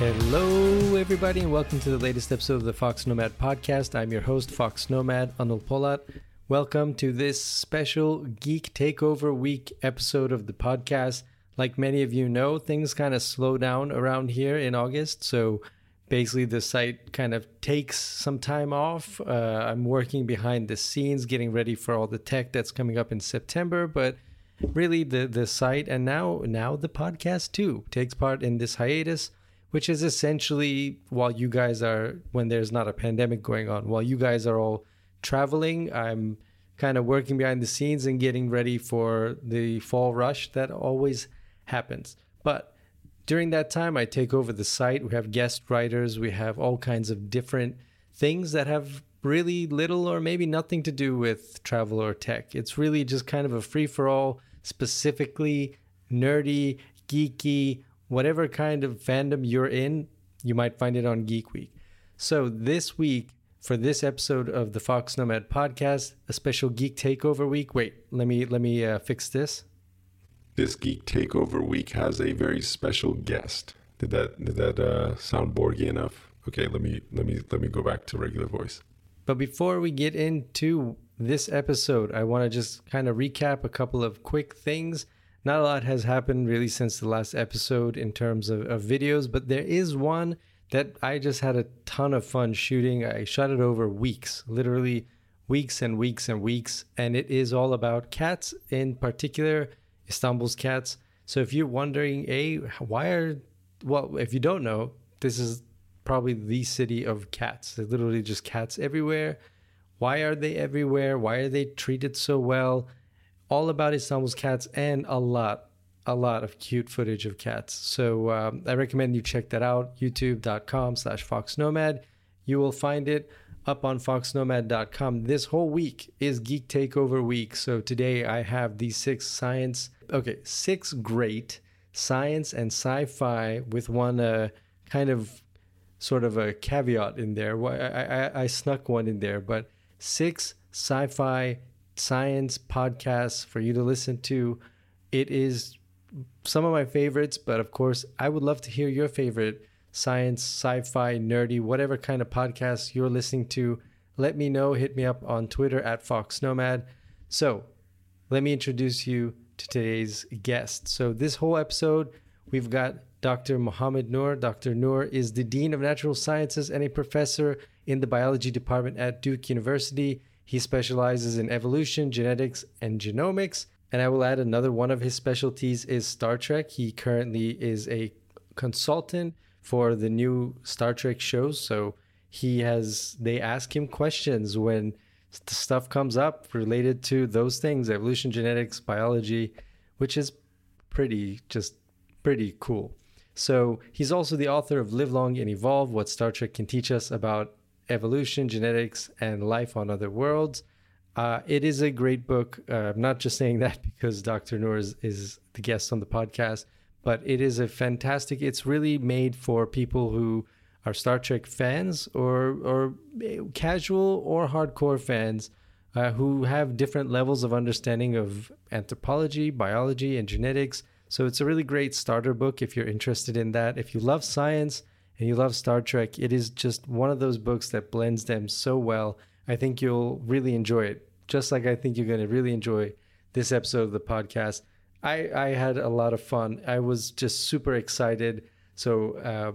Hello, everybody, and welcome to the latest episode of the Fox Nomad podcast. I'm your host, Fox Nomad Anil Polat. Welcome to this special Geek Takeover Week episode of the podcast. Like many of you know, things kind of slow down around here in August. So basically, the site kind of takes some time off. Uh, I'm working behind the scenes, getting ready for all the tech that's coming up in September. But really, the, the site and now, now the podcast too takes part in this hiatus which is essentially while you guys are when there's not a pandemic going on while you guys are all traveling i'm kind of working behind the scenes and getting ready for the fall rush that always happens. But during that time i take over the site. We have guest writers. We have all kinds of different things that have really little or maybe nothing to do with travel or tech. It's really just kind of a free for all specifically nerdy geeky whatever kind of fandom you're in, you might find it on Geek Week. So this week, for this episode of the Fox Nomad podcast, a special Geek Takeover week. Wait, let me let me uh, fix this. This Geek Takeover week has a very special guest. Did that did that uh, sound Borgy enough? Okay, let me let me let me go back to regular voice. But before we get into this episode, I want to just kind of recap a couple of quick things not a lot has happened really since the last episode in terms of, of videos, but there is one that I just had a ton of fun shooting. I shot it over weeks, literally weeks and weeks and weeks. And it is all about cats, in particular, Istanbul's cats. So if you're wondering, A, why are, well, if you don't know, this is probably the city of cats. Literally just cats everywhere. Why are they everywhere? Why are they treated so well? All about Istanbul's cats and a lot, a lot of cute footage of cats. So um, I recommend you check that out. YouTube.com slash FoxNomad. You will find it up on foxnomad.com. This whole week is Geek Takeover week. So today I have these six science, okay, six great science and sci-fi with one uh, kind of sort of a caveat in there. I, I, I snuck one in there, but six sci-fi science podcasts for you to listen to. It is some of my favorites, but of course, I would love to hear your favorite science, sci fi, nerdy, whatever kind of podcast you're listening to. Let me know. Hit me up on Twitter at Fox Nomad. So, let me introduce you to today's guest. So, this whole episode, we've got Dr. Mohamed Noor. Dr. Noor is the Dean of Natural Sciences and a professor in the biology department at Duke University. He specializes in evolution, genetics, and genomics. And I will add another one of his specialties is Star Trek. He currently is a consultant for the new Star Trek shows. So he has, they ask him questions when stuff comes up related to those things evolution, genetics, biology, which is pretty, just pretty cool. So he's also the author of Live Long and Evolve What Star Trek Can Teach Us About evolution, genetics, and life on other worlds. Uh, it is a great book. Uh, I'm not just saying that because Dr. Noor is, is the guest on the podcast, but it is a fantastic. It's really made for people who are Star Trek fans or or casual or hardcore fans uh, who have different levels of understanding of anthropology, biology, and genetics. So it's a really great starter book if you're interested in that. If you love science and you love Star Trek, it is just one of those books that blends them so well. I think you'll really enjoy it, just like I think you're going to really enjoy this episode of the podcast. I, I had a lot of fun. I was just super excited. So, uh,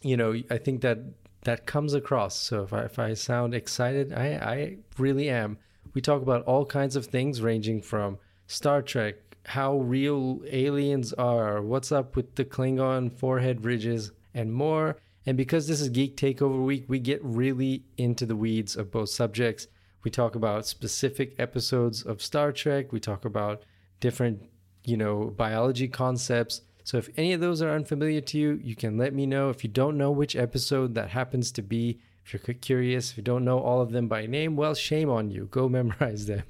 you know, I think that that comes across. So if I, if I sound excited, I, I really am. We talk about all kinds of things ranging from Star Trek, how real aliens are, what's up with the Klingon forehead ridges, and more. And because this is Geek Takeover Week, we get really into the weeds of both subjects. We talk about specific episodes of Star Trek, we talk about different, you know, biology concepts. So if any of those are unfamiliar to you, you can let me know. If you don't know which episode that happens to be, if you're curious, if you don't know all of them by name, well, shame on you. Go memorize them.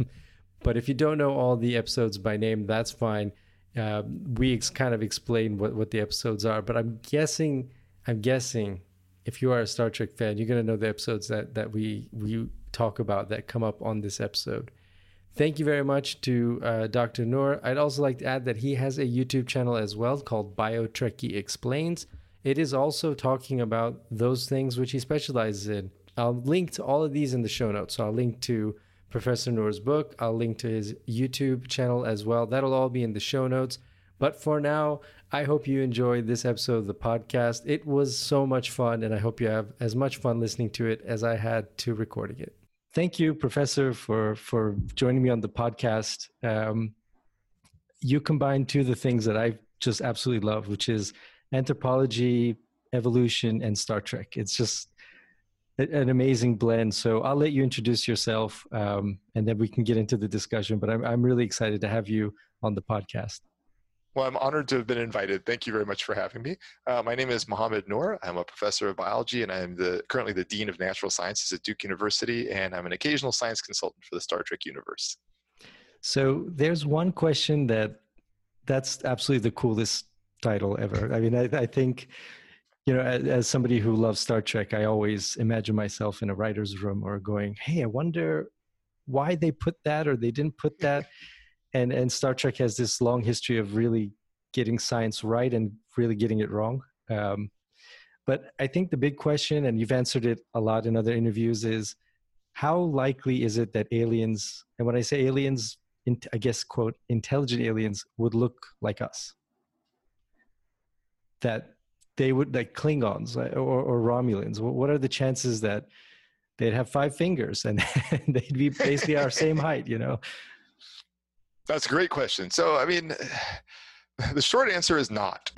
But if you don't know all the episodes by name, that's fine. Uh, we ex- kind of explain what, what the episodes are, but I'm guessing I'm guessing if you are a Star Trek fan, you're gonna know the episodes that that we we talk about that come up on this episode. Thank you very much to uh, Dr. Noor. I'd also like to add that he has a YouTube channel as well called BioTrekkie Explains. it is also talking about those things which he specializes in. I'll link to all of these in the show notes. So I'll link to Professor Noor's book. I'll link to his YouTube channel as well. That'll all be in the show notes. But for now, I hope you enjoyed this episode of the podcast. It was so much fun, and I hope you have as much fun listening to it as I had to recording it. Thank you, Professor, for for joining me on the podcast. Um, you combine two of the things that I just absolutely love, which is anthropology, evolution, and Star Trek. It's just an amazing blend. So I'll let you introduce yourself, um, and then we can get into the discussion. But I'm I'm really excited to have you on the podcast. Well, I'm honored to have been invited. Thank you very much for having me. Uh, my name is Mohamed Noor. I'm a professor of biology, and I'm the currently the dean of natural sciences at Duke University, and I'm an occasional science consultant for the Star Trek universe. So there's one question that that's absolutely the coolest title ever. I mean, I, I think you know, as, as, somebody who loves Star Trek, I always imagine myself in a writer's room or going, hey, I wonder why they put that or they didn't put that. And, and Star Trek has this long history of really getting science right and really getting it wrong. Um, but I think the big question, and you've answered it a lot in other interviews, is how likely is it that aliens, and when I say aliens, I guess, quote, intelligent aliens would look like us? That they would like Klingons or, or Romulans? What are the chances that they'd have five fingers and they'd be basically our same height? You know. That's a great question. So, I mean, the short answer is not.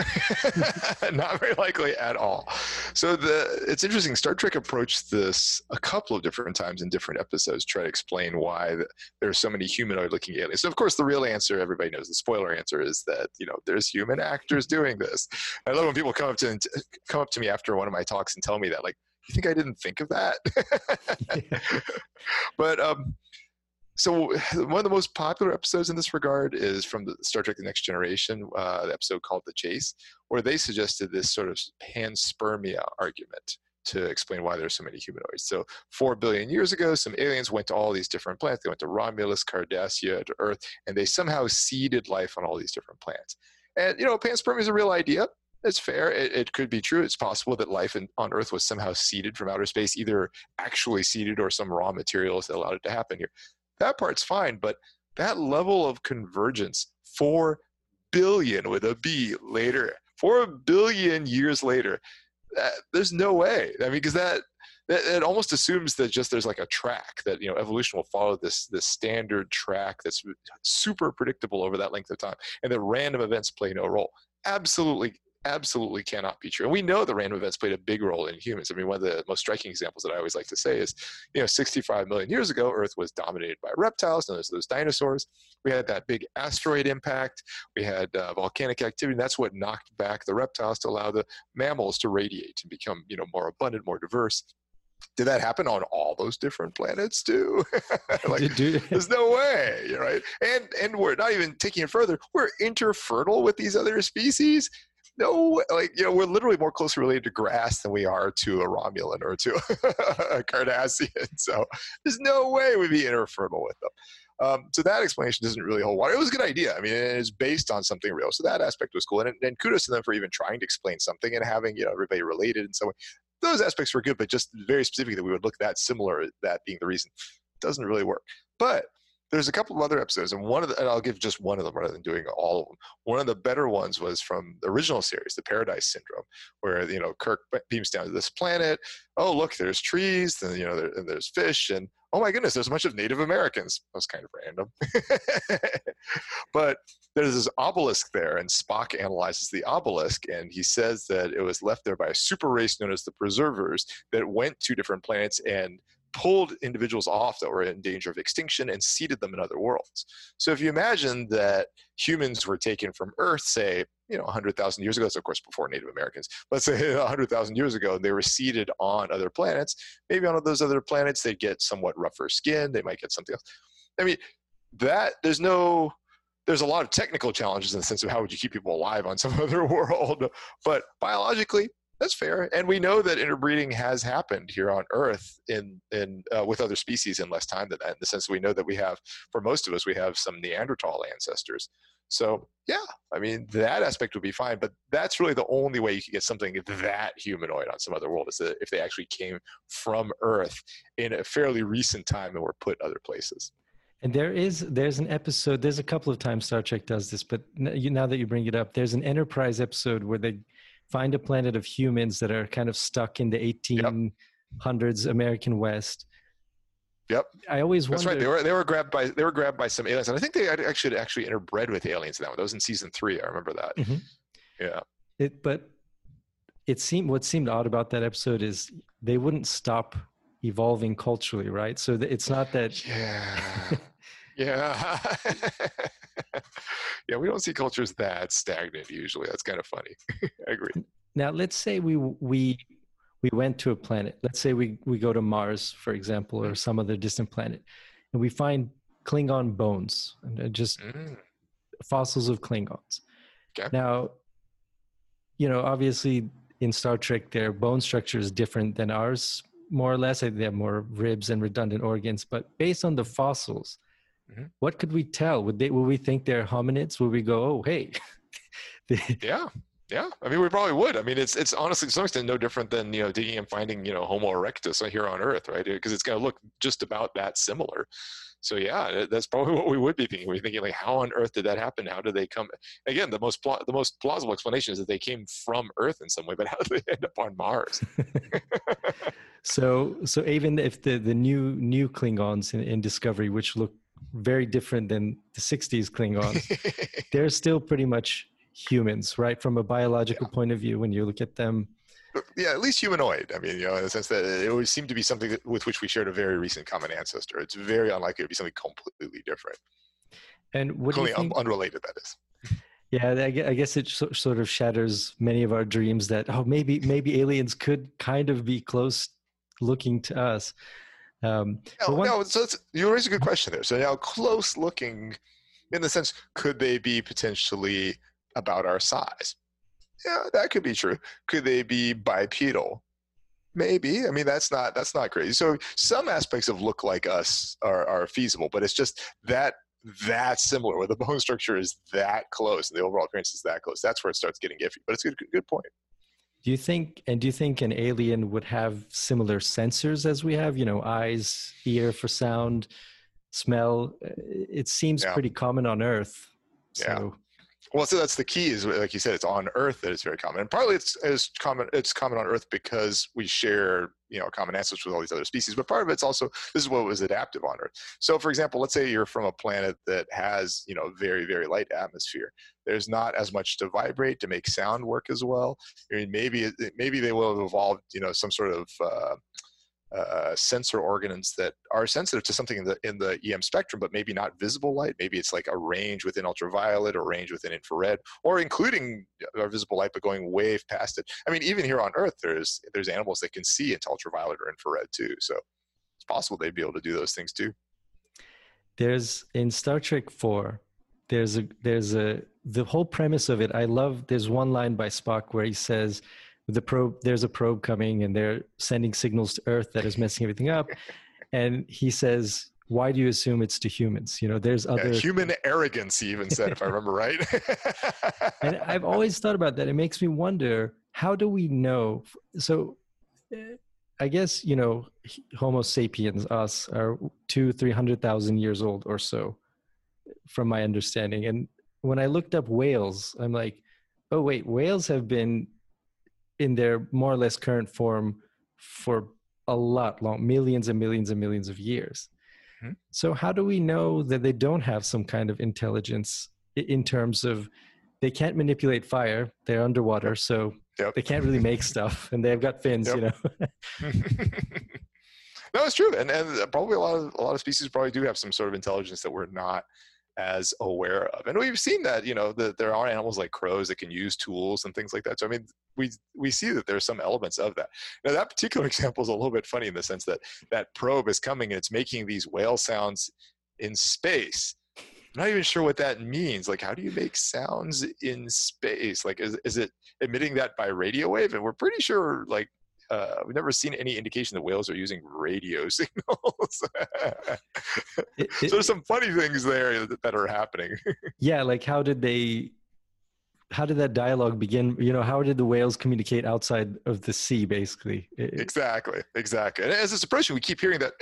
Not very likely at all. So the it's interesting star trek approached this a couple of different times in different episodes try to explain why there are so many humanoid looking aliens. So of course the real answer everybody knows the spoiler answer is that you know there's human actors doing this. I love when people come up to come up to me after one of my talks and tell me that like you think i didn't think of that? But um so one of the most popular episodes in this regard is from the Star Trek: The Next Generation, uh, the episode called "The Chase," where they suggested this sort of panspermia argument to explain why there's so many humanoids. So four billion years ago, some aliens went to all these different planets. They went to Romulus, Cardassia, to Earth, and they somehow seeded life on all these different planets. And you know, panspermia is a real idea. It's fair. It, it, could be true. It's possible that life in, on Earth was somehow seeded from outer space, either actually seeded or some raw materials that allowed it to happen here. That part's fine, but that level of convergence, four billion with a B later, four billion years later, that, there's no way. I mean, because that, that it almost assumes that just there's like a track that you know evolution will follow this this standard track that's super predictable over that length of time, and that random events play no role. Absolutely absolutely cannot be true. And we know the random events played a big role in humans. I mean, one of the most striking examples that I always like to say is, you know, 65 million years ago, Earth was dominated by reptiles, known as those dinosaurs. We had that big asteroid impact. We had uh, volcanic activity. And that's what knocked back the reptiles to allow the mammals to radiate and become, you know, more abundant, more diverse did that happen on all those different planets too? like, there's no way, right? And and we're not even taking it further. We're interfertile with these other species no, like you know, we're literally more closely related to grass than we are to a Romulan or to a Cardassian. So there's no way we'd be interfertile with them. Um, so that explanation doesn't really hold water. It was a good idea. I mean, it's based on something real. So that aspect was cool. And, and kudos to them for even trying to explain something and having you know everybody related and so on. Those aspects were good, but just very specifically that we would look that similar, that being the reason, doesn't really work. But there's a couple of other episodes, and one of the, and I'll give just one of them rather than doing all of them. One of the better ones was from the original series, the Paradise Syndrome, where you know Kirk beams down to this planet. Oh, look, there's trees, and you know, there, and there's fish, and oh my goodness, there's a bunch of Native Americans. That was kind of random, but there's this obelisk there, and Spock analyzes the obelisk, and he says that it was left there by a super race known as the Preservers that went to different planets and pulled individuals off that were in danger of extinction and seeded them in other worlds. So if you imagine that humans were taken from Earth, say, you know, 100,000 years ago, that's of course before Native Americans, let's say 100,000 years ago, and they were seeded on other planets, maybe on those other planets they'd get somewhat rougher skin, they might get something else. I mean, that, there's no, there's a lot of technical challenges in the sense of how would you keep people alive on some other world, but biologically, that's fair. And we know that interbreeding has happened here on Earth in in uh, with other species in less time than that. In the sense we know that we have, for most of us, we have some Neanderthal ancestors. So yeah, I mean that aspect would be fine. But that's really the only way you can get something that humanoid on some other world is if they actually came from Earth in a fairly recent time and were put other places. And there is there's an episode. There's a couple of times Star Trek does this, but now that you bring it up, there's an Enterprise episode where they find a planet of humans that are kind of stuck in the 1800s yep. American West. Yep. I always That's right. They were they were grabbed by they were grabbed by some aliens, and I think they actually actually interbred with aliens in that one. That was in season three. I remember that. Mm-hmm. Yeah. It, but it seemed what seemed odd about that episode is they wouldn't stop evolving culturally, right? So it's not that. Yeah. yeah. yeah, we don't see cultures that stagnant usually. That's kind of funny. I agree. Now, let's say we we we went to a planet. Let's say we we go to Mars, for example, or mm. some other distant planet, and we find Klingon bones and just mm. fossils of Klingons. Okay. Now, you know, obviously in Star Trek, their bone structure is different than ours more or less. They have more ribs and redundant organs, but based on the fossils, mm-hmm. what could we tell? Would they? Would we think they're hominids? Would we go, oh, hey? yeah, yeah. I mean, we probably would. I mean, it's it's honestly to some extent no different than you know digging and finding you know Homo erectus here on Earth, right? Because it's going to look just about that similar. So yeah, that's probably what we would be thinking. We're thinking like, how on earth did that happen? How did they come? Again, the most pl- the most plausible explanation is that they came from Earth in some way, but how did they end up on Mars? so so even if the the new new Klingons in, in Discovery, which look very different than the 60s Klingons, they're still pretty much humans, right? From a biological yeah. point of view, when you look at them. Yeah, at least humanoid. I mean, you know, in the sense that it always seemed to be something that, with which we shared a very recent common ancestor. It's very unlikely to be something completely different. And what do you think, un- unrelated, that is. Yeah, I guess it sort of shatters many of our dreams that oh maybe maybe aliens could kind of be close looking to us. Um, no, one, no, so you raise a good question there. So now close looking, in the sense, could they be potentially about our size? Yeah, that could be true. Could they be bipedal? Maybe. I mean, that's not that's not crazy. So some aspects of look like us are, are feasible, but it's just that that similar, where the bone structure is that close and the overall appearance is that close. That's where it starts getting iffy. But it's a good, good point. Do you think, and do you think an alien would have similar sensors as we have? You know, eyes, ear for sound, smell. Uh, it seems yeah. pretty common on Earth. So. Yeah. Well, so that's the key. Is like you said, it's on Earth that it's very common, and partly it's, it's common. It's common on Earth because we share, you know, common ancestors with all these other species. But part of it's also this is what was adaptive on Earth. So, for example, let's say you're from a planet that has, you know, very very light atmosphere. There's not as much to vibrate to make sound work as well. I mean, maybe maybe they will have evolved, you know, some sort of uh, uh, sensor organs that are sensitive to something in the in the EM spectrum, but maybe not visible light. Maybe it's like a range within ultraviolet or range within infrared, or including our visible light, but going way past it. I mean, even here on Earth, there's there's animals that can see into ultraviolet or infrared too. So it's possible they'd be able to do those things too. There's in Star Trek Four. There's a there's a the whole premise of it. I love. There's one line by Spock where he says the probe there's a probe coming and they're sending signals to earth that is messing everything up. And he says why do you assume it's to humans? You know there's other yeah, human arrogance he even said if i remember right. And i've always thought about that. It makes me wonder how do we know? So i guess you know homo sapiens us are two three hundred thousand years old or so from my understanding. And when i looked up whales i'm like oh wait whales have been in their more or less current form for a lot long millions and millions and millions of years mm-hmm. so how do we know that they don't have some kind of intelligence in terms of they can't manipulate fire they're underwater so yep. they can't really make stuff and they've got fins yep. you know no it's true and, and probably a lot of a lot of species probably do have some sort of intelligence that we're not as aware of. And we've seen that, you know, that there are animals like crows that can use tools and things like that. So I mean, we we see that there's some elements of that. Now that particular example is a little bit funny in the sense that that probe is coming and it's making these whale sounds in space. I'm not even sure what that means. Like, how do you make sounds in space? Like, is, is it emitting that by radio wave? And we're pretty sure, like, uh, we've never seen any indication that whales are using radio signals. so there's some funny things there that, are happening. yeah, like how did they? How did that dialogue begin? You know, how did the whales communicate outside of the sea? Basically, exactly, exactly. And as a suppression, we keep hearing that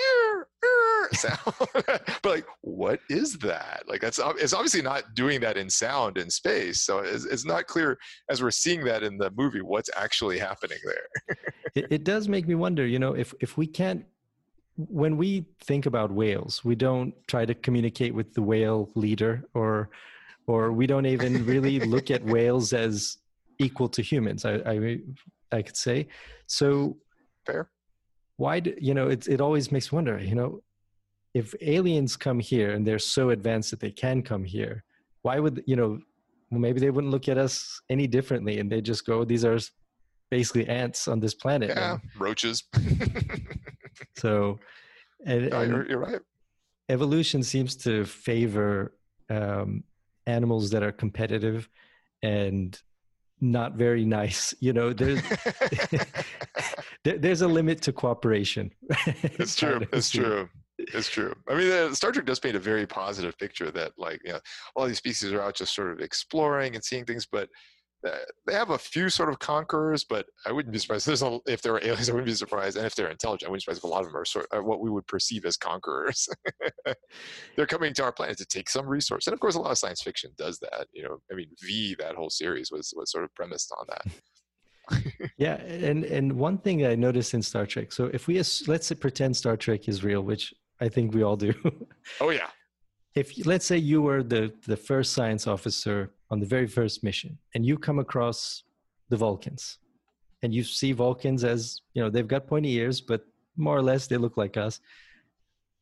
sound, but like, what is that? Like, that's it's obviously not doing that in sound in space. So it's, it's not clear as we're seeing that in the movie what's actually happening there. it, it does make me wonder. You know, if if we can't when we think about whales, we don't try to communicate with the whale leader or or we don't even really look at whales as equal to humans. I I, I could say. So fair. Why do you know it it always makes me wonder, you know, if aliens come here and they're so advanced that they can come here, why would you know? Well, maybe they wouldn't look at us any differently, and they just go, "These are basically ants on this planet." Yeah, and, roaches. so, and, no, you're, you're, right. Evolution seems to favor um, animals that are competitive and not very nice. You know, there's there's a limit to cooperation. It's true. It's true. It's true. I mean, uh, Star Trek does paint a very positive picture that, like, you know, all these species are out just sort of exploring and seeing things, but uh, they have a few sort of conquerors. But I wouldn't be surprised there's a, if there are aliens. I wouldn't be surprised, and if they're intelligent, I wouldn't be surprised if a lot of them are sort of what we would perceive as conquerors. they're coming to our planet to take some resource, and of course, a lot of science fiction does that. You know, I mean, V that whole series was was sort of premised on that yeah, and and one thing I noticed in Star Trek. So if we let's pretend Star Trek is real, which I think we all do. oh yeah. If let's say you were the the first science officer on the very first mission, and you come across the Vulcans, and you see Vulcans as you know they've got pointy ears, but more or less they look like us.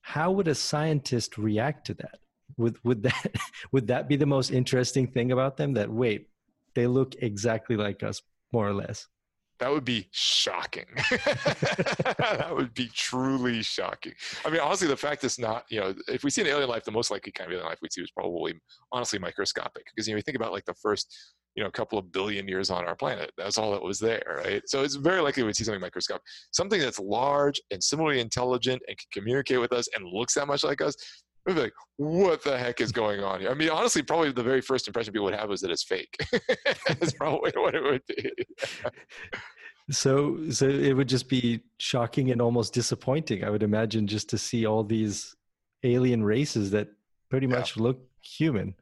How would a scientist react to that? Would would that would that be the most interesting thing about them? That wait, they look exactly like us, more or less. That would be shocking. that would be truly shocking. I mean, honestly, the fact is not, you know, if we see an alien life, the most likely kind of alien life we'd see is probably honestly microscopic. Because, you know, you think about like the first, you know, couple of billion years on our planet. That's all that was there, right? So it's very likely we'd see something microscopic. Something that's large and similarly intelligent and can communicate with us and looks that much like us, we'd be like, what the heck is going on here? I mean, honestly, probably the very first impression people would have is that it's fake. That's probably what it would be. so, so it would just be shocking and almost disappointing, I would imagine, just to see all these alien races that pretty much yeah. look human.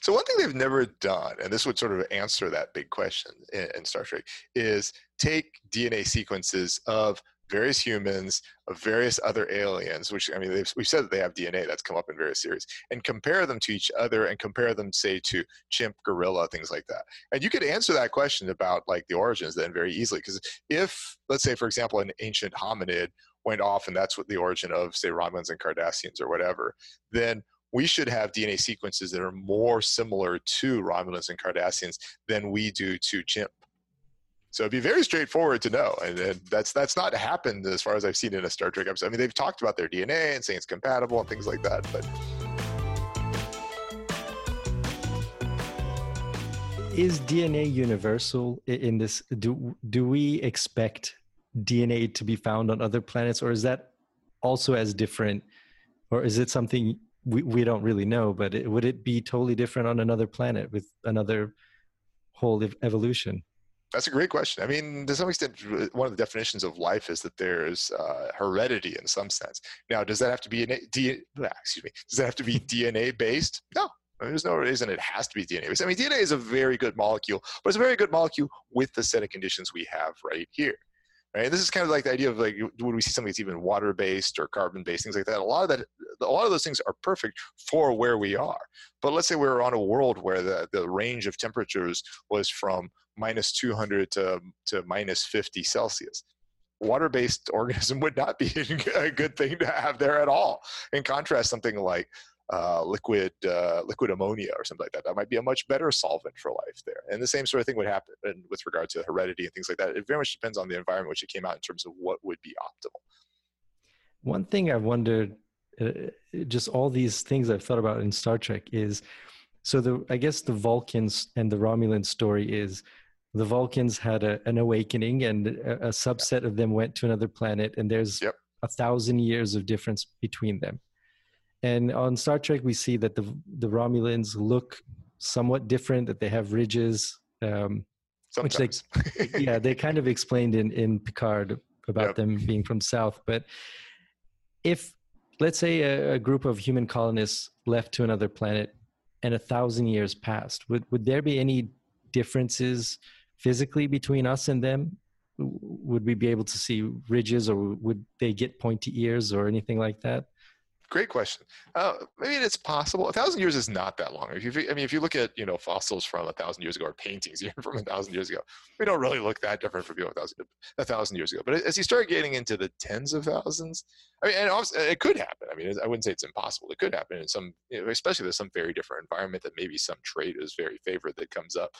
So one thing they've never done, and this would sort of answer that big question in, in Star Trek, is take DNA sequences of various humans, of various other aliens, which I mean, we've said that they have DNA that's come up in various series, and compare them to each other and compare them, say, to chimp, gorilla, things like that. And you could answer that question about like the origins then very easily. Because if, let's say, for example, an ancient hominid went off and that's what the origin of, say, Romulans and Cardassians or whatever, then we should have DNA sequences that are more similar to Romulans and Cardassians than we do to chimp so it'd be very straightforward to know, and, and, that's that's not happened as far as I've seen in a Star Trek episode. I mean, they've talked about their DNA and saying it's compatible and things like that, but. Is DNA universal in this? Do do we expect DNA to be found on other planets, or is that also as different, or is it something we, we don't really know? But it, would it be totally different on another planet with another whole evolution? That's a great question. I mean, to some extent, one of the definitions of life is that there's uh, heredity in some sense. Now, does that have to be D, excuse me? Does that have to be DNA based? No. there's no reason it has to be DNA based. I mean, DNA is a very good molecule, but it's a very good molecule with the set of conditions we have right here. Right? This is kind of like the idea of like when we see something that's even water based or carbon based, things like that. A lot of that, a lot of those things are perfect for where we are. But let's say we're on a world where the, the range of temperatures was from minus 200 to, to minus 50 Celsius. Water-based organism would not be a good thing to have there at all. In contrast, something like uh, liquid uh, liquid ammonia or something like that. That might be a much better solvent for life there. And the same sort of thing would happen with regard to heredity and things like that. It very much depends on the environment which it came out in terms of what would be optimal. One thing I've wondered uh, just all these things I've thought about in Star Trek is so the I guess the Vulcans and the Romulan story is the Vulcans had a, an awakening and a, a subset of them went to another planet and there's Yep. a thousand years of difference between them. And on Star Trek, we see that the the Romulans look somewhat different, that they have ridges. Um, Which, Sometimes. yeah, they kind of explained in in Picard about Yep. them being from South. But if let's say a, a group of human colonists left to another planet and a thousand years passed, would would there be any differences physically between us and them? Would we be able to see ridges, or would they get pointy ears, or anything like that? Great question. Uh, I mean, it's possible. A thousand years is not that long. If you, I mean, if you look at you know fossils from a thousand years ago or paintings even from a thousand years ago, we don't really look that different from people a thousand a thousand years ago. But as you start getting into the tens of thousands, I mean, and it could happen. I mean, I wouldn't say it's impossible. It could happen in some, you know, especially there's some very different environment that maybe some trait is very favored that comes up.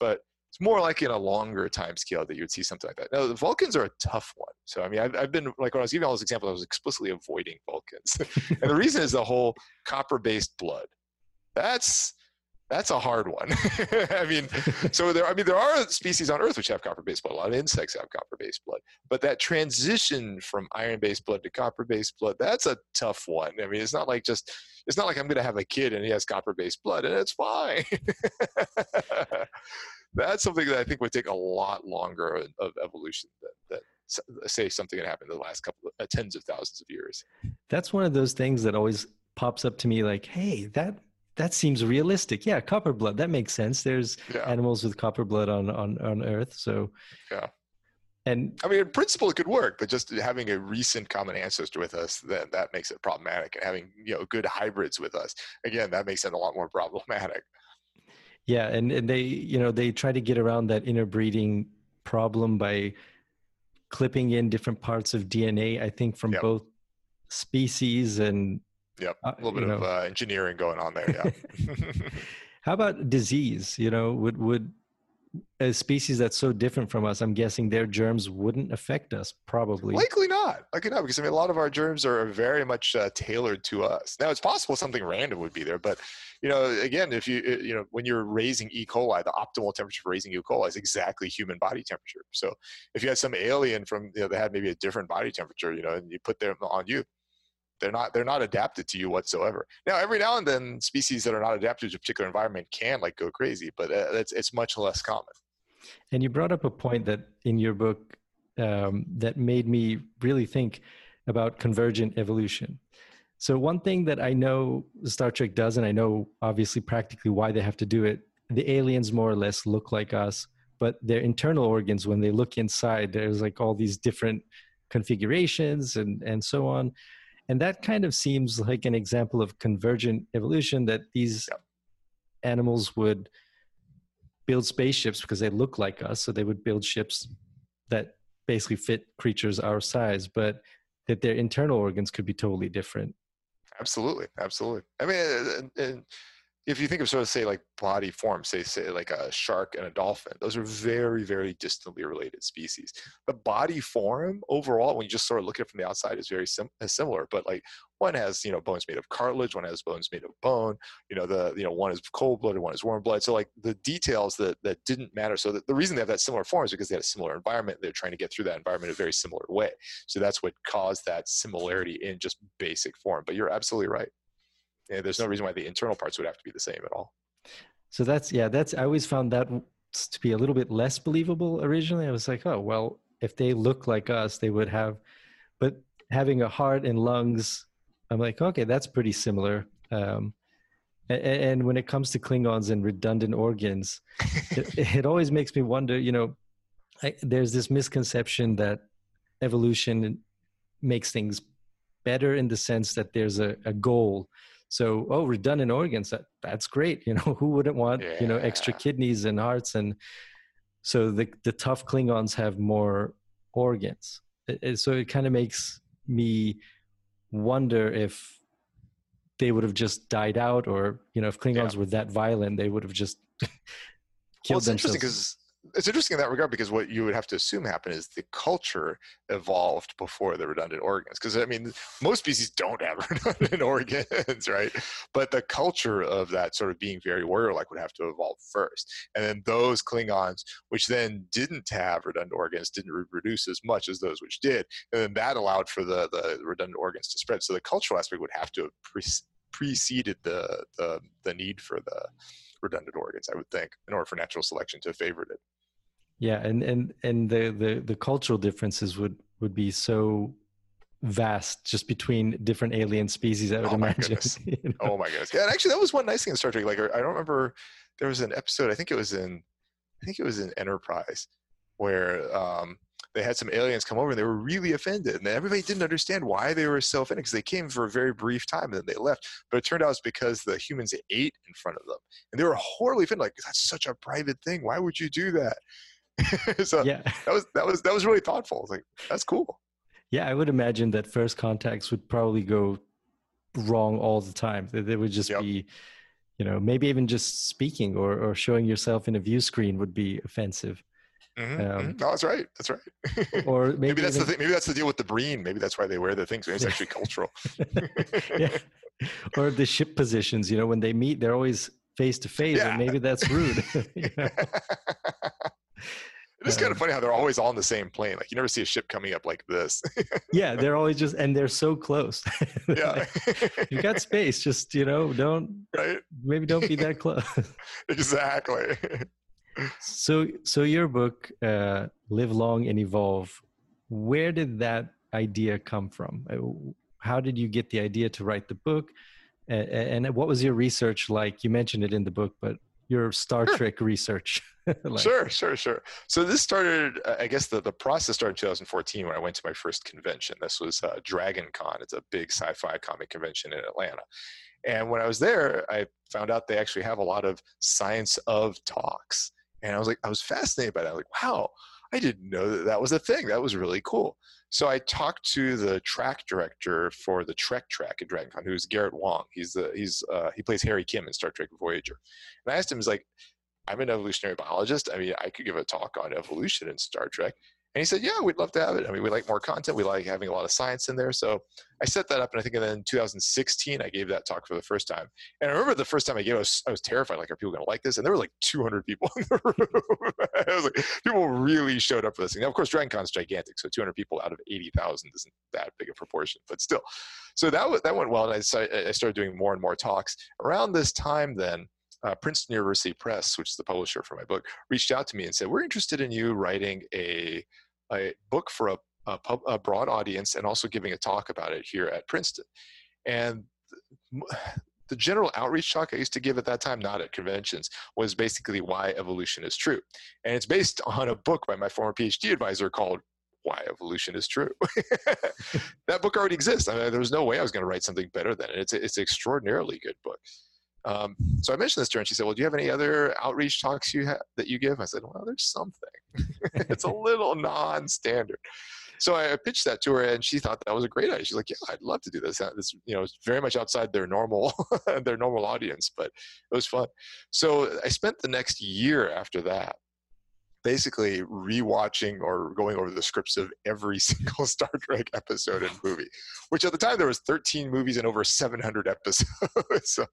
But it's more like in a longer time scale that you would see something like that. Now, the Vulcans are a tough one. So, I mean, I've, I've been, like, when I was giving all those examples, I was explicitly avoiding Vulcans. and the reason is the whole copper based blood. That's, that's a hard one. I mean, so there, I mean, there are species on Earth which have copper-based blood. A lot of insects have copper-based blood, but that transition from iron-based blood to copper-based blood—that's a tough one. I mean, it's not like just, it's not like I'm going to have a kid and he has copper-based blood and it's fine. that's something that I think would take a lot longer of- evolution than, than say something that happened in the last couple of uh, tens of thousands of years. That's one of those things that always pops up to me like, hey, that that seems realistic. Yeah, copper blood. That makes sense. There's Yeah. animals with copper blood on on on Earth. So Yeah. And I mean, in principle, it could work, but just having a recent common ancestor with us, that that makes it problematic. And having you know good hybrids with us, again, that makes it a lot more problematic. Yeah, and and they you know they try to get around that interbreeding problem by clipping in different parts of DNA. I think from Yep. both species and Yep, uh, a little bit of uh, engineering going on there. Yeah. How about disease? You know, would would a species that's so different from us, I'm guessing their germs wouldn't affect us. Probably. Likely not. Likely not, because I mean, a lot of our germs are very much uh, tailored to us. Now, it's possible something random would be there, but you know, again, if you you know, when you're raising E. coli, the optimal temperature for raising E. coli is exactly human body temperature. So, if you had some alien from you know that had maybe a different body temperature, you know, and you put them on you, they're not they're not adapted to you whatsoever. Now, every now and then, species that are not adapted to a particular environment can like go crazy, but uh, it's it's much less common. And you brought up a point that in your book um, that made me really think about convergent evolution. So, one thing that I know Star Trek does, and I know obviously practically why they have to do it, the aliens more or less look like us, but their internal organs, when they look inside, there's like all these different configurations and, and so on. And that kind of seems like an example of convergent evolution that these Yep. animals would build spaceships because they look like us. So they would build ships that basically fit creatures our size, but that their internal organs could be totally different. Absolutely, absolutely. I mean, and, and if you think of sort of say like body form, say say like a shark and a dolphin, those are very very distantly related species. The body form overall, when you just sort of look at it from the outside, is very sim- is similar. But like one has you know bones made of cartilage, one has bones made of bone. You know the you know one is cold blooded, one is warm blood. So like the details that that didn't matter. So the reason they have that similar form is because they had a similar environment. They're trying to get through that environment in a very similar way. So that's what caused that similarity in just basic form. But you're absolutely right. There's no reason why the internal parts would have to be the same at all. So that's, yeah, that's, I always found that to be a little bit less believable originally. I was like, oh, well, if they look like us, they would have, but having a heart and lungs, I'm like, okay, that's pretty similar. Um, and, and when it comes to Klingons and redundant organs, it, it always makes me wonder, you know, I, there's this misconception that evolution makes things better in the sense that there's a, a goal. So, oh, redundant organs, that, that's great. You know, who wouldn't want, you know, extra kidneys and hearts? And so the, the tough Klingons have more organs. It- it- so it kind of makes me wonder if they would have just died out or, you know, if Klingons were that violent, they would have just Well, killed it's interesting themselves. because it's interesting in that regard because what you would have to assume happened is the culture evolved before the redundant organs. Because I mean, most species don't have redundant organs, right? But the culture of that sort of being very warrior-like would have to evolve first, and then those Klingons, which then didn't have redundant organs, didn't reproduce as much as those which did, and then that allowed for the the redundant organs to spread. So the cultural aspect would have to have pre- preceded the, the the need for the redundant organs, I would think, in order for natural selection to have favored it. Yeah, and and and the the the cultural differences would would be so vast just between different alien species. I would oh imagine. You know? Oh my goodness! Yeah, and actually, that was one nice thing in Star Trek. Like, I don't remember there was an episode. I think it was in, I think it was in Enterprise, where um, they had some aliens come over and they were really offended, and everybody didn't understand why they were so offended because they came for a very brief time and then they left. But it turned out it's because the humans ate in front of them, and they were horribly offended. Like, that's such a private thing. Why would you do that? so yeah. that was that was that was really thoughtful. Was like that's cool. Yeah, I would imagine that first contacts would probably go wrong all the time. They would just yep. be, you know, maybe even just speaking or or showing yourself in a view screen would be offensive. Mm-hmm, um, mm-hmm. No, that's right. That's right. or maybe, maybe that's even, the thing. Maybe that's the deal with the breen. Maybe that's why they wear the things. Maybe it's actually cultural. yeah. Or the ship positions. You know, when they meet, they're always face to face, and maybe that's rude. you know? It's kind of funny how they're always on the same plane. Like you never see a ship coming up like this. yeah, they're always just and they're so close. yeah. you got space, just you know, don't right. Maybe don't be that close. exactly. so so your book, uh, Live Long and Evolve, where did that idea come from? Uh, how did you get the idea to write the book? And what was your research like? You mentioned it in the book, but your Star sure. Trek research. like. Sure, sure, sure. So this started, uh, I guess the, the process started in 2014 when I went to my first convention. This was uh, Dragon Con. It's a big sci-fi comic convention in Atlanta. And when I was there, I found out they actually have a lot of science of talks. And I was like, I was fascinated by that. Like, wow, I didn't know that that was a thing. That was really cool. So I talked to the track director for the Trek track at DragonCon, who's Garrett Wang. He's the he's uh, he plays Harry Kim in Star Trek Voyager. And I asked him, he's like, I'm an evolutionary biologist. I mean, I could give a talk on evolution in Star Trek. And he said, Yeah, we'd love to have it. I mean, we like more content. We like having a lot of science in there. So I set that up. And I think in 2016, I gave that talk for the first time. And I remember the first time I gave it, I was, I was terrified. Like, are people going to like this? And there were like 200 people in the room. I was like, people really showed up for this thing. Now, of course, DragonCon is gigantic. So 200 people out of 80,000 isn't that big a proportion, but still. So that, that went well. And I, I started doing more and more talks. Around this time, then, uh, Princeton University Press, which is the publisher for my book, reached out to me and said, "We're interested in you writing a a book for a, a, pub, a broad audience and also giving a talk about it here at Princeton. And the general outreach talk I used to give at that time, not at conventions, was basically why evolution is true. And it's based on a book by my former PhD advisor called Why Evolution is True. that book already exists. I mean, there was no way I was going to write something better than it. It's, a, it's an extraordinarily good book. Um, so I mentioned this to her, and she said, "Well, do you have any other outreach talks you have that you give?" I said, "Well, there's something. it's a little non-standard." So I pitched that to her, and she thought that was a great idea. She's like, "Yeah, I'd love to do this. This, you know, it's very much outside their normal their normal audience, but it was fun." So I spent the next year after that basically rewatching or going over the scripts of every single Star Trek episode and movie, which at the time there was 13 movies and over 700 episodes. so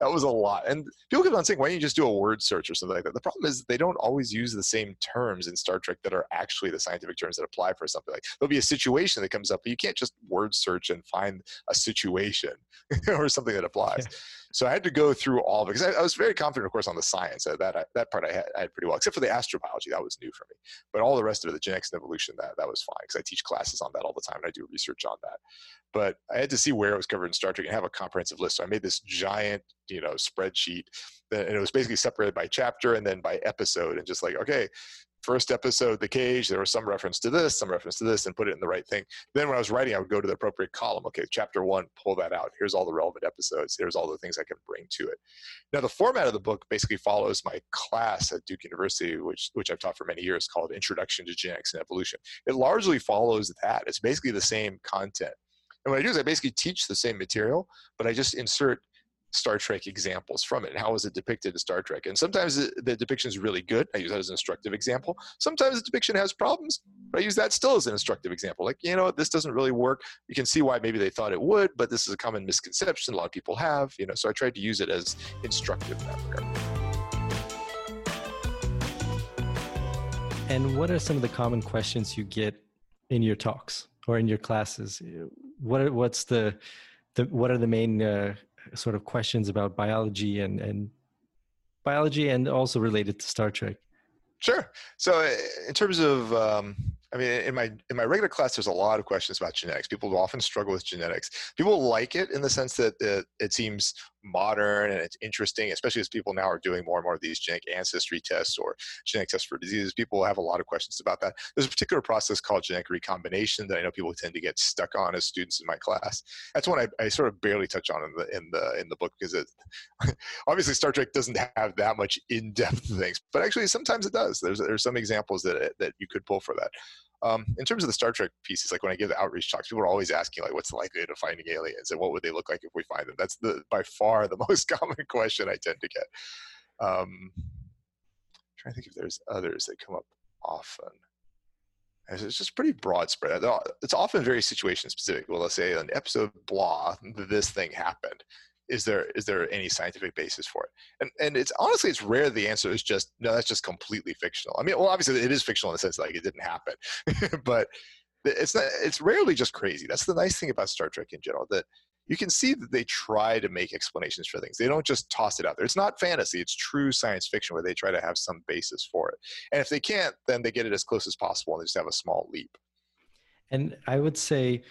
that was a lot. And people keep on saying, why don't you just do a word search or something like that? The problem is they don't always use the same terms in Star Trek that are actually the scientific terms that apply for something like there'll be a situation that comes up, but you can't just word search and find a situation or something that applies. Yeah. So I had to go through all of it because I, I, was very confident, of course, on the science. Uh, that I, that part I had, I had, pretty well, except for the astrobiology. That was new for me. But all the rest of it, the genetics and evolution, that, that was fine because I teach classes on that all the time and I do research on that. But I had to see where it was covered in Star Trek and have a comprehensive list. So I made this giant, you know, spreadsheet, and it was basically separated by chapter and then by episode, and just like, okay, first episode, The Cage, there was some reference to this, some reference to this, and put it in the right thing. Then when I was writing, I would go to the appropriate column. Okay, chapter one, pull that out. Here's all the relevant episodes. Here's all the things I can bring to it. Now, the format of the book basically follows my class at Duke University, which, which I've taught for many years, called Introduction to Genetics and Evolution. It largely follows that. It's basically the same content. And what I do is I basically teach the same material, but I just insert Star Trek examples from it. How is it depicted in Star Trek? And sometimes the, depiction is really good. I use that as an instructive example. Sometimes the depiction has problems, but I use that still as an instructive example. Like, you know this doesn't really work. You can see why maybe they thought it would, but this is a common misconception a lot of people have, you know, so I tried to use it as instructive in that regard. And what are some of the common questions you get in your talks or in your classes? What are, what's the, the what are the main uh, sort of questions about biology and and biology and also related to Star Trek? Sure. So, uh, in terms of um, I mean, in my in my regular class, there's a lot of questions about genetics. People often struggle with genetics. People like it in the sense that it, it seems modern and it's interesting, especially as people now are doing more and more of these genetic ancestry tests or genetic tests for diseases. People have a lot of questions about that. There's a particular process called genetic recombination that I know people tend to get stuck on as students in my class. That's one I, I sort of barely touch on in the in the in the book because it obviously Star Trek doesn't have that much in-depth things, but actually sometimes it does. There's there's some examples that that you could pull for that. Um, in terms of the Star Trek pieces, like when I give the outreach talks, people are always asking, like, what's the likelihood of finding aliens and what would they look like if we find them? That's the by far the most common question I tend to get. Um, I'm trying to think if there's others that come up often. It's just pretty broad spread. It's often very situation specific. Well, let's say an episode blah, this thing happened is there is there any scientific basis for it? And and it's honestly it's rare the answer is just no, that's just completely fictional. I mean, well, obviously it is fictional in the sense like it didn't happen, but it's not it's rarely just crazy. That's the nice thing about Star Trek in general that you can see that they try to make explanations for things. They don't just toss it out there. It's not fantasy, it's true science fiction where they try to have some basis for it. And if they can't, then they get it as close as possible and they just have a small leap. And I would say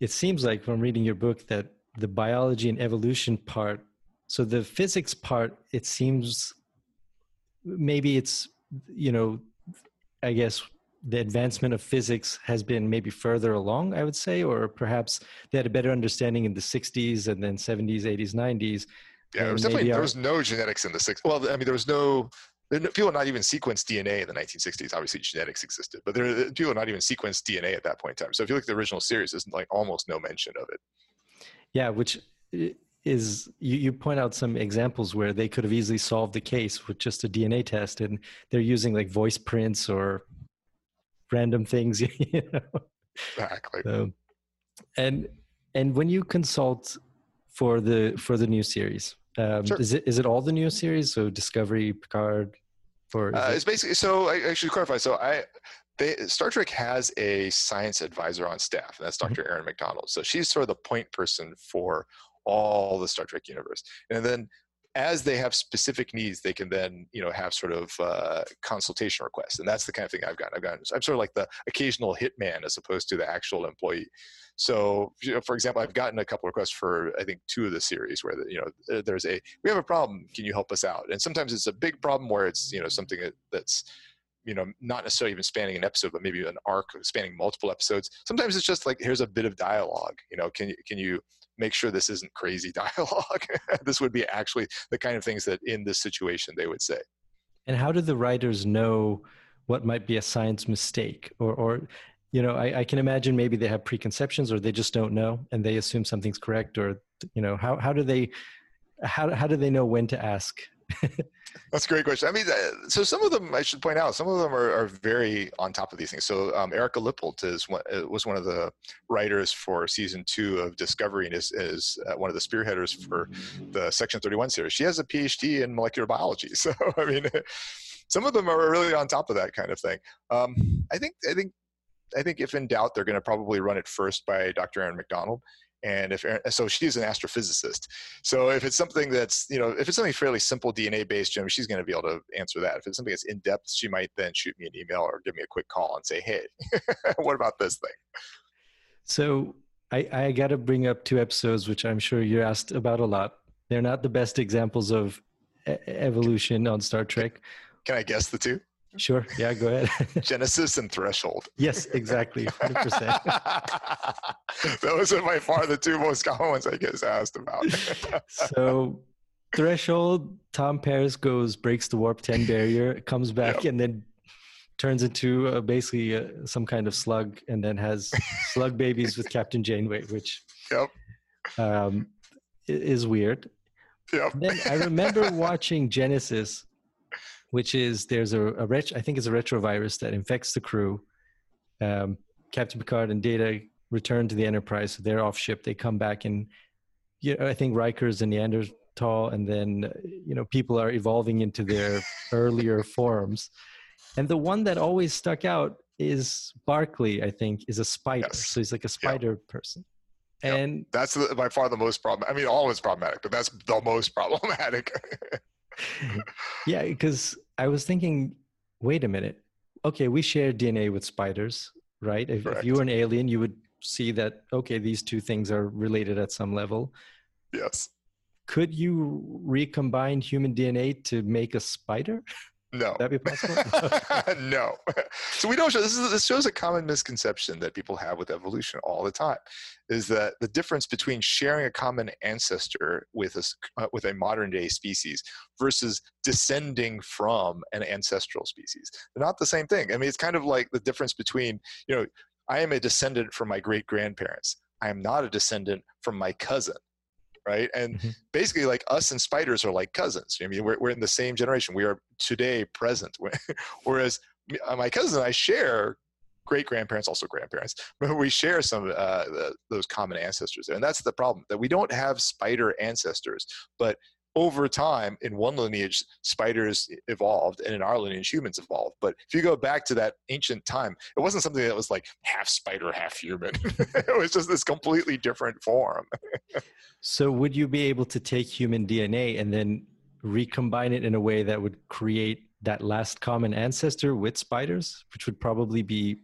it seems like from reading your book that the biology and evolution part so the physics part it seems maybe it's you know i guess the advancement of physics has been maybe further along i would say or perhaps they had a better understanding in the 60s and then 70s 80s 90s yeah there was definitely our, there was no genetics in the 60s well i mean there was no people not even sequenced DNA in the 1960s. Obviously, genetics existed, but there people not even sequenced DNA at that point in time. So if you look at the original series, there's like almost no mention of it. Yeah, which is you, you point out some examples where they could have easily solved the case with just a DNA test, and they're using like voice prints or random things. You know? Exactly. So, and and when you consult for the for the new series, um, sure. is it is it all the new series? So Discovery, Picard, uh, it's basically so. I, I should clarify. So I they, Star Trek has a science advisor on staff, and that's mm-hmm. Erin Macdonald. So she's sort of the point person for all the Star Trek universe. And then as they have specific needs, they can then you know have sort of uh, consultation requests, and that's the kind of thing I've gotten. I've gotten. I'm sort of like the occasional hitman as opposed to the actual employee. So, you know, for example, I've gotten a couple requests for I think two of the series where you know there's a we have a problem. Can you help us out? And sometimes it's a big problem where it's you know something that's you know not necessarily even spanning an episode but maybe an arc spanning multiple episodes sometimes it's just like here's a bit of dialogue you know can you can you make sure this isn't crazy dialogue? This would be actually the kind of things that in this situation they would say. And how do the writers know what might be a science mistake? Or or you know I, I can imagine maybe they have preconceptions or they just don't know and they assume something's correct or you know how, how do they how, how do they know when to ask That's a great question. I mean, uh, so some of them I should point out, some of them are, are very on top of these things. So um, Erika Lippoldt is one, uh, was one of the writers for season two of Discovery and is, is uh, one of the spearheaders for the Section 31 series. She has a PhD in molecular biology. So I mean, some of them are really on top of that kind of thing. Um, I think I think I think if in doubt, they're going to probably run it first by Dr. Erin Macdonald, and if so she's an astrophysicist. So if it's something that's you know if it's something fairly simple dna based Jim, she's going to be able to answer that. If it's something that's in depth she might then shoot me an email or give me a quick call and say hey what about this thing? So i i got to bring up two episodes which i'm sure you're asked about a lot. They're not the best examples of e- evolution on star trek. can i guess the two Sure. Yeah, go ahead. Genesis and Threshold. Yes, exactly. 100%. Those are by far the two most common ones I get asked about. so, Threshold, Tom Paris goes, breaks the warp 10 barrier, comes back, yep. and then turns into uh, basically uh, some kind of slug and then has slug babies with Captain Janeway, which yep. um, is weird. Yep. Then I remember watching Genesis, which is there's a, a ret- I think it's a retrovirus that infects the crew. Um, Captain Picard and Data return to the Enterprise. So they're off ship. They come back and you know, I think Riker's a Neanderthal, and then you know people are evolving into their earlier forms. And the one that always stuck out is Barclay. I think is a spider. Yes. So he's like a spider person. Yep. And That's the, by far the most problem. I mean, all is problematic, but that's the most problematic. Mm-hmm. yeah, because I was thinking, wait a minute. Okay, we share DNA with spiders, right? If, if you were an alien, you would see that okay, these two things are related at some level. yes. Could you recombine human DNA to make a spider? No. Would that be possible? no. So we don't show this. Is, this shows a common misconception that people have with evolution all the time, is that the difference between sharing a common ancestor with a uh, with a modern day species versus descending from an ancestral species. They're not the same thing. I mean, it's kind of like the difference between you know, I am a descendant from my great grandparents. I am not a descendant from my cousin. Right. And Mhm. basically, like us and spiders are like cousins. I mean, we're, we're in the same generation. We are today present. Whereas uh, my cousin and I share great grandparents, also grandparents, but we share some uh, the, those common ancestors. And that's the problem that we don't have spider ancestors, but over time in one lineage spiders evolved and in our lineage humans evolved. But if you go back to that ancient time it wasn't something that was like half spider half human. It was just this completely different form. So would you be able to take human DNA and then recombine it in a way that would create that last common ancestor with spiders, which would probably be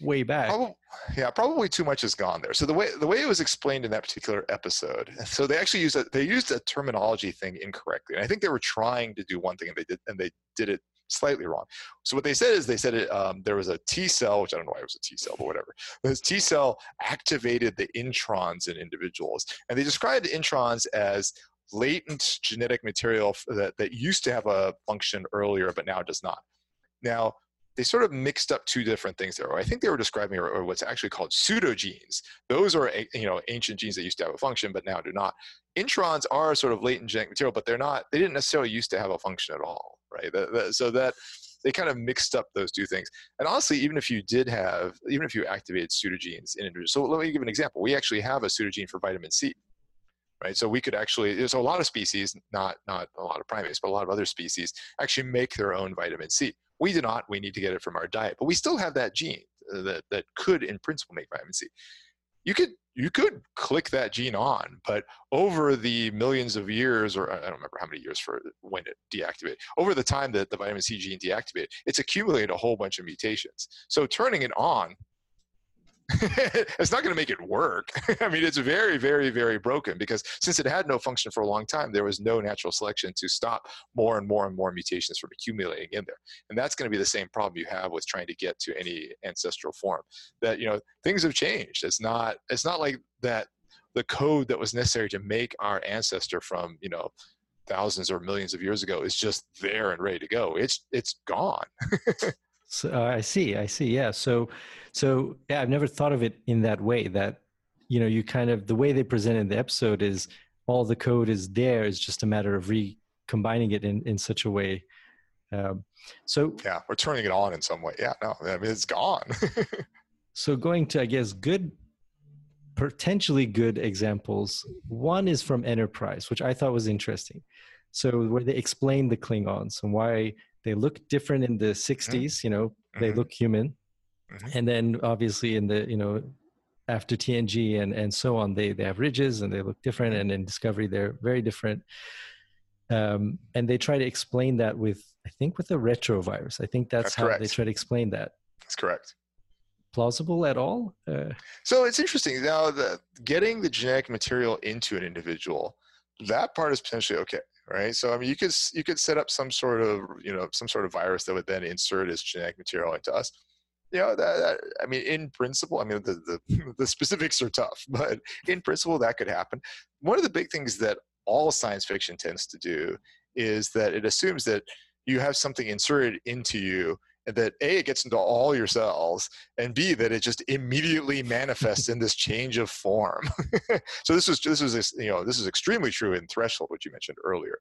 way back? Probably, yeah, probably too much has gone there. So the way the way it was explained in that particular episode, so they actually used a they used a terminology thing incorrectly, and I think they were trying to do one thing and they did and they did it slightly wrong. So what they said is they said it um, there was a T cell, which I don't know why it was a T cell, but whatever. This T cell activated the introns in individuals, and they described introns as latent genetic material that, that used to have a function earlier but now does not. Now, they sort of mixed up two different things there. I think they were describing or, what's actually called pseudogenes. Those are you know ancient genes that used to have a function but now do not. Introns are sort of latent genetic material, but they're not. They didn't necessarily used to have a function at all, right? That- that- so that they kind of mixed up those two things. And honestly, even if you did have, even if you activated pseudogenes in individuals, so let me give an example. We actually have a pseudogene for vitamin C right? So we could actually, there's a lot of species, not not a lot of primates, but a lot of other species actually make their own vitamin C. We do not. We need to get it from our diet, but we still have that gene uh, that that could, in principle, make vitamin C. You could you could click that gene on, but over the millions of years, or I don't remember how many years for when it deactivated, over the time that the vitamin C gene deactivated, it's accumulated a whole bunch of mutations. So turning it on it's not going to make it work. I mean, it's very, very, very broken because since it had no function for a long time, there was no natural selection to stop more and more and more mutations from accumulating in there. And that's going to be the same problem you have with trying to get to any ancestral form. That you know things have changed. It's not. It's not like that. The code that was necessary to make our ancestor from you know thousands or millions of years ago is just there and ready to go. It's it's gone. So uh, I see, I see. Yeah. So, so yeah, I've never thought of it in that way. That you know, you kind of the way they presented the episode is all the code is there. It's just a matter of recombining it in in such a way. Um, so, Yeah, we're turning it on in some way. Yeah, no, I mean it's gone. so going to I guess good, potentially good examples. One is from Enterprise, which I thought was interesting. So where they explain the Klingons and why they look different in the 60s. You know, they Mhm. look human. Mhm. and then obviously in the you know after TNG and and so on they they have ridges and they look different and in Discovery they're very different um, and they try to explain that with I think with a retrovirus I think that's, That's how they try to explain that That's correct. plausible at all uh, So it's interesting now that getting the genetic material into an individual, that part is potentially okay, right? So I mean, you could you could set up some sort of you know some sort of virus that would then insert its genetic material into us. You know, that, that I mean, in principle, I mean the, the the specifics are tough, but in principle, that could happen. One of the big things that all science fiction tends to do is that it assumes that you have something inserted into you that a it gets into all your cells and b that it just immediately manifests in this change of form. So this was this was you know this is extremely true in threshold which you mentioned earlier.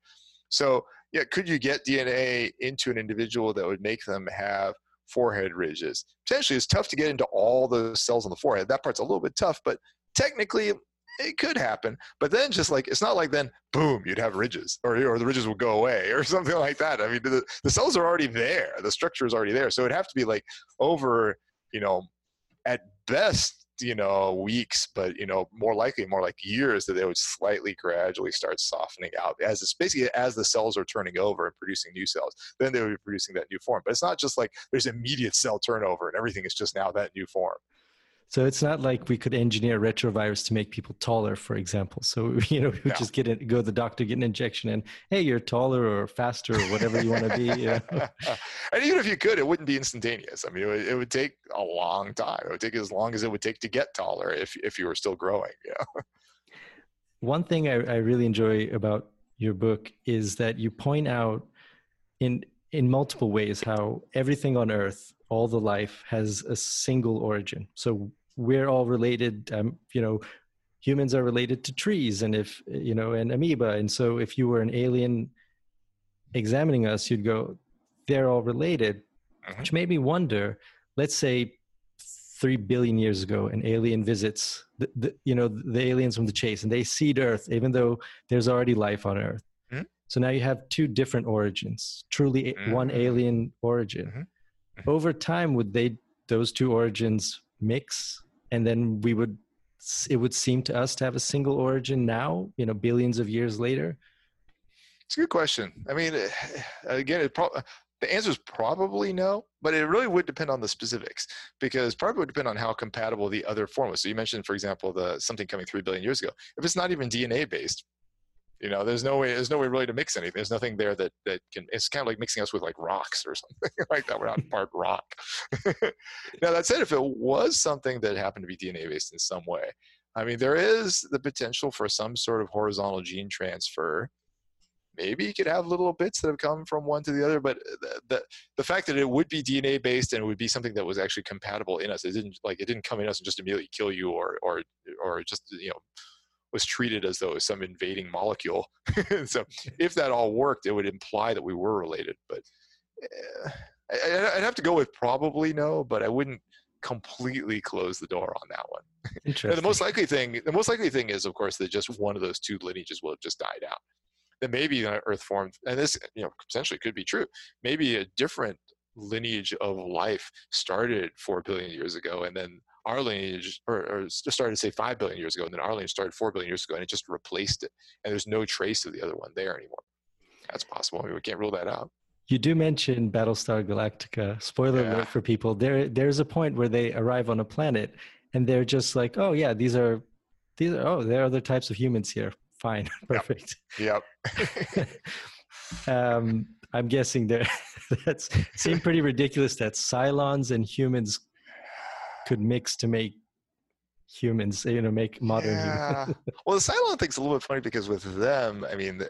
So yeah could you get dna into an individual that would make them have forehead ridges? Potentially it's tough to get into all the cells on the forehead. That part's a little bit tough but technically it could happen but then just like it's not like then boom you'd have ridges or, or the ridges would go away or something like that. I mean the, the cells are already there the structure is already there so it'd have to be like over you know at best you know weeks but you know more likely more like years that they would slightly gradually start softening out as it's basically as the cells are turning over and producing new cells then they would be producing that new form. But it's not just like there's immediate cell turnover and everything is just now that new form so it's not like we could engineer retrovirus to make people taller, for example. So you know, we no. just get it, go to the doctor, get an injection, and hey, you're taller or faster or whatever you want to be. You know? and even if you could, it wouldn't be instantaneous. I mean, it would, it would, take a long time. It would take as long as it would take to get taller if if you were still growing. Yeah. One thing I, I really enjoy about your book is that you point out in in multiple ways how everything on Earth, all the life, has a single origin. So we're all related um, you know humans are related to trees and if you know and amoeba and so if you were an alien examining us you'd go they're all related mm-hmm. which made me wonder let's say 3 billion years ago an alien visits the, the, you know the aliens from the chase and they seed earth even though there's already life on earth. So now you have two different origins truly mm-hmm. one alien origin mm-hmm. Mm-hmm. over time would they those two origins mix and then we would it would seem to us to have a single origin now you know billions of years later it's a good question i mean again it pro- the answer is probably no, but it really would depend on the specifics because probably would depend on how compatible the other form was. So you mentioned, for example, the something coming three billion years ago. If it's not even DNA based, you know, there's no way. There's no way really to mix anything. There's nothing there that that can. It's kind of like mixing us with like rocks or something like that. We're not part rock. now that said, if it was something that happened to be DNA based in some way, I mean, there is the potential for some sort of horizontal gene transfer. Maybe you could have little bits that have come from one to the other, but the, the, the fact that it would be DNA based and it would be something that was actually compatible in us, it didn't like it didn't come in us and just immediately kill you or or or just you know was treated as though it was some invading molecule. so if that all worked, it would imply that we were related. But eh, I'd have to go with probably no, but I wouldn't completely close the door on that one. the most likely thing, the most likely thing is, of course, that just one of those two lineages will have just died out. Then maybe the Earth formed, and this, you know, potentially could be true. Maybe a different lineage of life started four billion years ago, and then our lineage, or, or started say five billion years ago, and then our lineage started four billion years ago, and it just replaced it, and there's no trace of the other one there anymore. That's possible. I mean, we can't rule that out. You do mention Battlestar Galactica. Spoiler yeah. alert for people. There, there's a point where they arrive on a planet, and they're just like, "Oh yeah, these are, these are. Oh, there are other types of humans here. Fine, perfect." Yep. yep. um, I'm guessing there. that's seemed pretty ridiculous that Cylons and humans could mix to make humans, you know, make modern yeah. humans. well, the Cylon thing's a little bit funny because with them, I mean,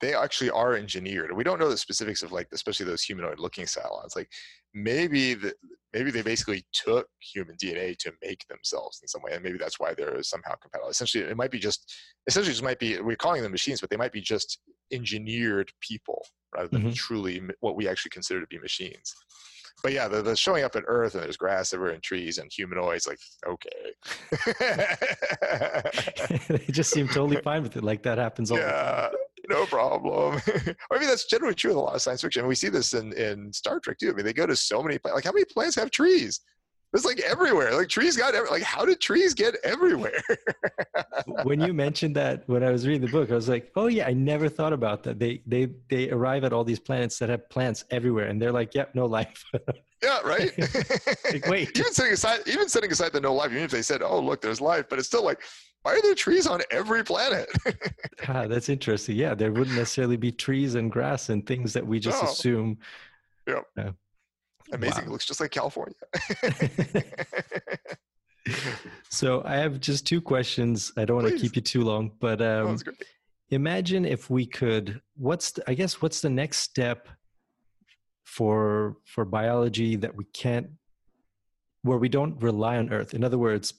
they actually are engineered. We don't know the specifics of like, especially those humanoid-looking Cylons. Like, maybe the, maybe they basically took human DNA to make themselves in some way, and maybe that's why they're somehow compatible. Essentially, it might be just essentially just might be we're calling them machines, but they might be just engineered people rather than mm-hmm. truly what we actually consider to be machines but yeah, the, the showing up at Earth and there's grass everywhere and trees and humanoids. Like, okay, they just seem totally fine with it. Like that happens all yeah, No problem. I mean, that's generally true with a lot of science fiction. We see this in, in Star Trek too. I mean, they go to so many like how many planets have trees? It's like everywhere. Like trees got every, like how did trees get everywhere? when you mentioned that when I was reading the book, I was like, oh yeah, I never thought about that. They they they arrive at all these planets that have plants everywhere, and they're like, yep, no life. yeah, right. like, wait, even setting aside even setting aside the no life, even if they said, oh look, there's life, but it's still like, why are there trees on every planet? ah, that's interesting. Yeah, there wouldn't necessarily be trees and grass and things that we just no. assume. Yep. Uh, Amazing. Wow. It looks just like California. so I have just two questions. I don't want to keep you too long, but um, oh, imagine if we could. What's the, I guess what's the next step for for biology that we can't where we don't rely on earth in other words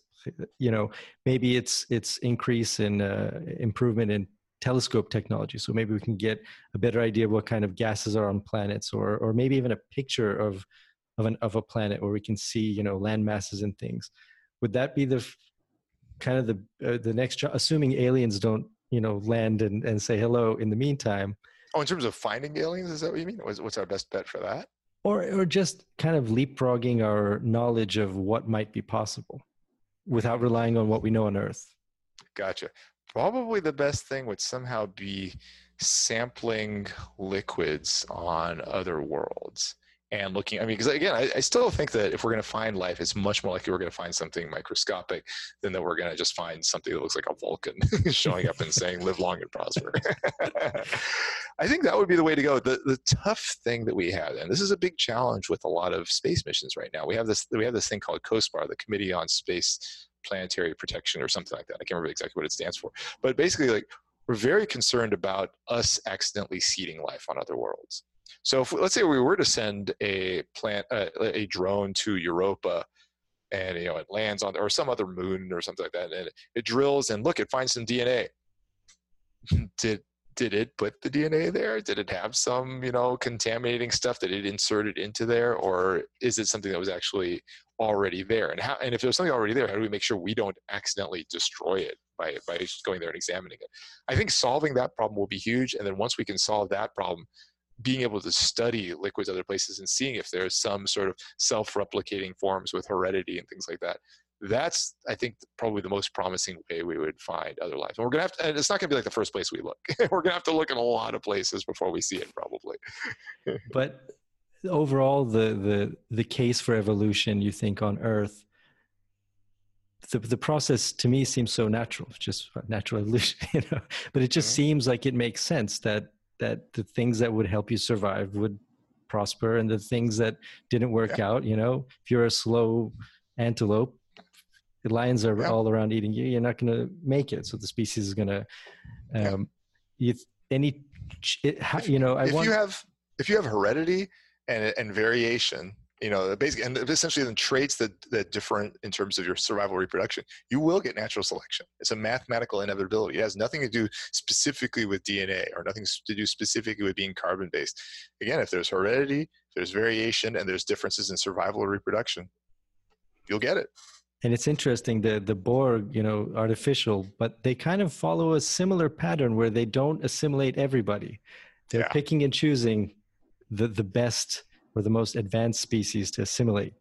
you know maybe it's it's increase in uh, improvement in telescope technology. So maybe we can get a better idea of what kind of gases are on planets or or maybe even a picture of of an of a planet where we can see you know land masses and things. Would that be the kind of the uh, the next assuming aliens don't you know land and, and say hello in the meantime? Oh in terms of finding aliens is that what you mean? What's, what's our best bet for that? Or or just kind of leapfrogging our knowledge of what might be possible without relying on what we know on earth. Gotcha probably the best thing would somehow be sampling liquids on other worlds and looking i mean because again I, I, still think that if we're going to find life it's much more likely we're going to find something microscopic than that we're going to just find something that looks like a vulcan showing up and saying live long and prosper. I think that would be the way to go. The, the tough thing that we have and this is a big challenge with a lot of space missions right now. We have this we have this thing called cospar the committee on space planetary protection or something like that. I can't remember exactly what it stands for. But basically like we're very concerned about us accidentally seeding life on other worlds. So if, let's say we were to send a plant uh, a drone to Europa, and you know it lands on or some other moon or something like that, and it drills and look, it finds some DNA. Did did it put the DNA there? Did it have some, you know, contaminating stuff that it inserted into there, or is it something that was actually already there? And how? And if there's something already there, how do we make sure we don't accidentally destroy it by by going there and examining it? I think solving that problem will be huge. And then once we can solve that problem, being able to study liquids other places and seeing if there's some sort of self-replicating forms with heredity and things like that that's i think probably the most promising way we would find other life and we're gonna have to and it's not gonna be like the first place we look. We're gonna have to look in a lot of places before we see it probably. But overall the the the case for evolution you think on earth the, the process to me seems so natural just natural evolution you know? But it just mm-hmm. seems like it makes sense that that the things that would help you survive would prosper and the things that didn't work yeah. out you know? If you're a slow antelope the lions are yeah. all around eating. You you're not going to make it. So the species is going to um yeah. you any it, you know I if want, you have if you have heredity and and variation you know basically and essentially then traits that that different in terms of your survival reproduction you will get natural selection. It's a mathematical inevitability. It has nothing to do specifically with dna or nothing to do specifically with being carbon based again if there's heredity if there's variation and there's differences in survival or reproduction you'll get it and it's interesting the the borg you know artificial but they kind of follow a similar pattern where they don't assimilate everybody they're yeah. picking and choosing the the best or the most advanced species to assimilate.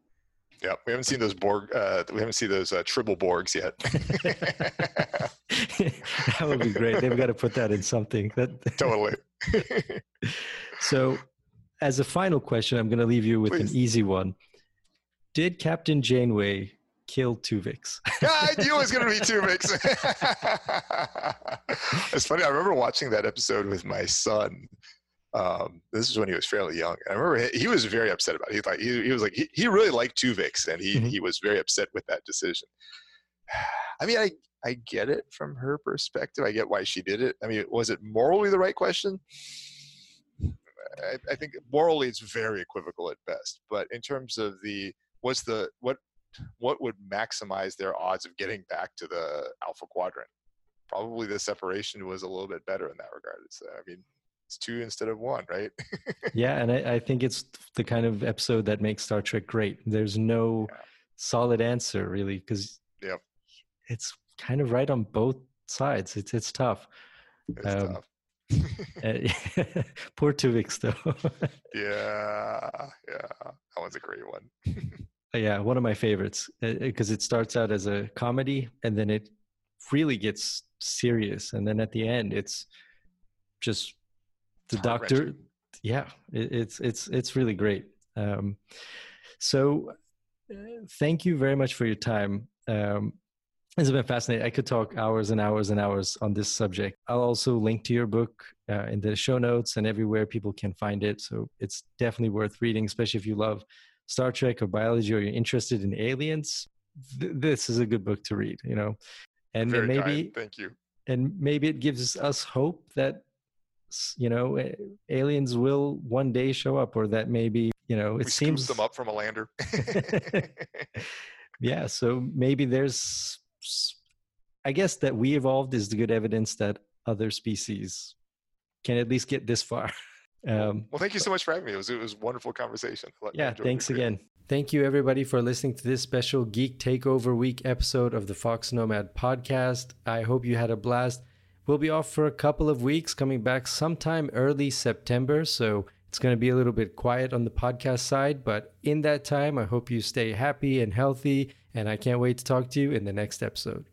Yeah, we haven't seen those Borg. Uh, we haven't seen those uh, triple Borgs yet. that would be great. They've got to put that in something. That totally. so, as a final question, I'm going to leave you with Please. an easy one. Did Captain Janeway kill Tuvix? yeah, I knew it was going to be Tuvix. it's funny. I remember watching that episode with my son um, this is when he was fairly young. I remember he, he was very upset about it. He thought he, he was like he, he really liked Tuvix, and he mm-hmm. he was very upset with that decision. I mean, I I get it from her perspective. I get why she did it. I mean, was it morally the right question? I, I think morally it's very equivocal at best. But in terms of the what's the what what would maximize their odds of getting back to the alpha quadrant? Probably the separation was a little bit better in that regard. It's, I mean, it's two instead of one, right? yeah, and I, I, think it's the kind of episode that makes Star Trek great. There's no yeah. solid answer really because yep. it's kind of right on both sides. It's it's tough. It's um, tough. uh, poor Tuvix though. yeah, yeah, that one's a great one. Yeah, one of my favorites because uh, it starts out as a comedy and then it really gets serious, and then at the end it's just the doctor yeah it, it's it's it's really great. Um, so uh, thank you very much for your time. Um, it's been fascinating. I could talk hours and hours and hours on this subject. I'll also link to your book uh, in the show notes and everywhere people can find it so it's definitely worth reading especially if you love star trek or biology or you're interested in aliens th- this is a good book to read you know and, and maybe kind. thank you and maybe it gives us hope that you know aliens will one day show up or that maybe you know it we seems them up from a lander. yeah so maybe there's i guess that we evolved is the good evidence that other species can at least get this far um, well thank you so much for having me. It was, it was a wonderful conversation. Yeah thanks again. Thank you everybody for listening to this special geek takeover week episode of the fox nomad podcast. I hope you had a blast. We'll be off for a couple of weeks coming back sometime early september so it's going to be a little bit quiet on the podcast side, but in that time, I hope you stay happy and healthy. And I can't wait to talk to you in the next episode.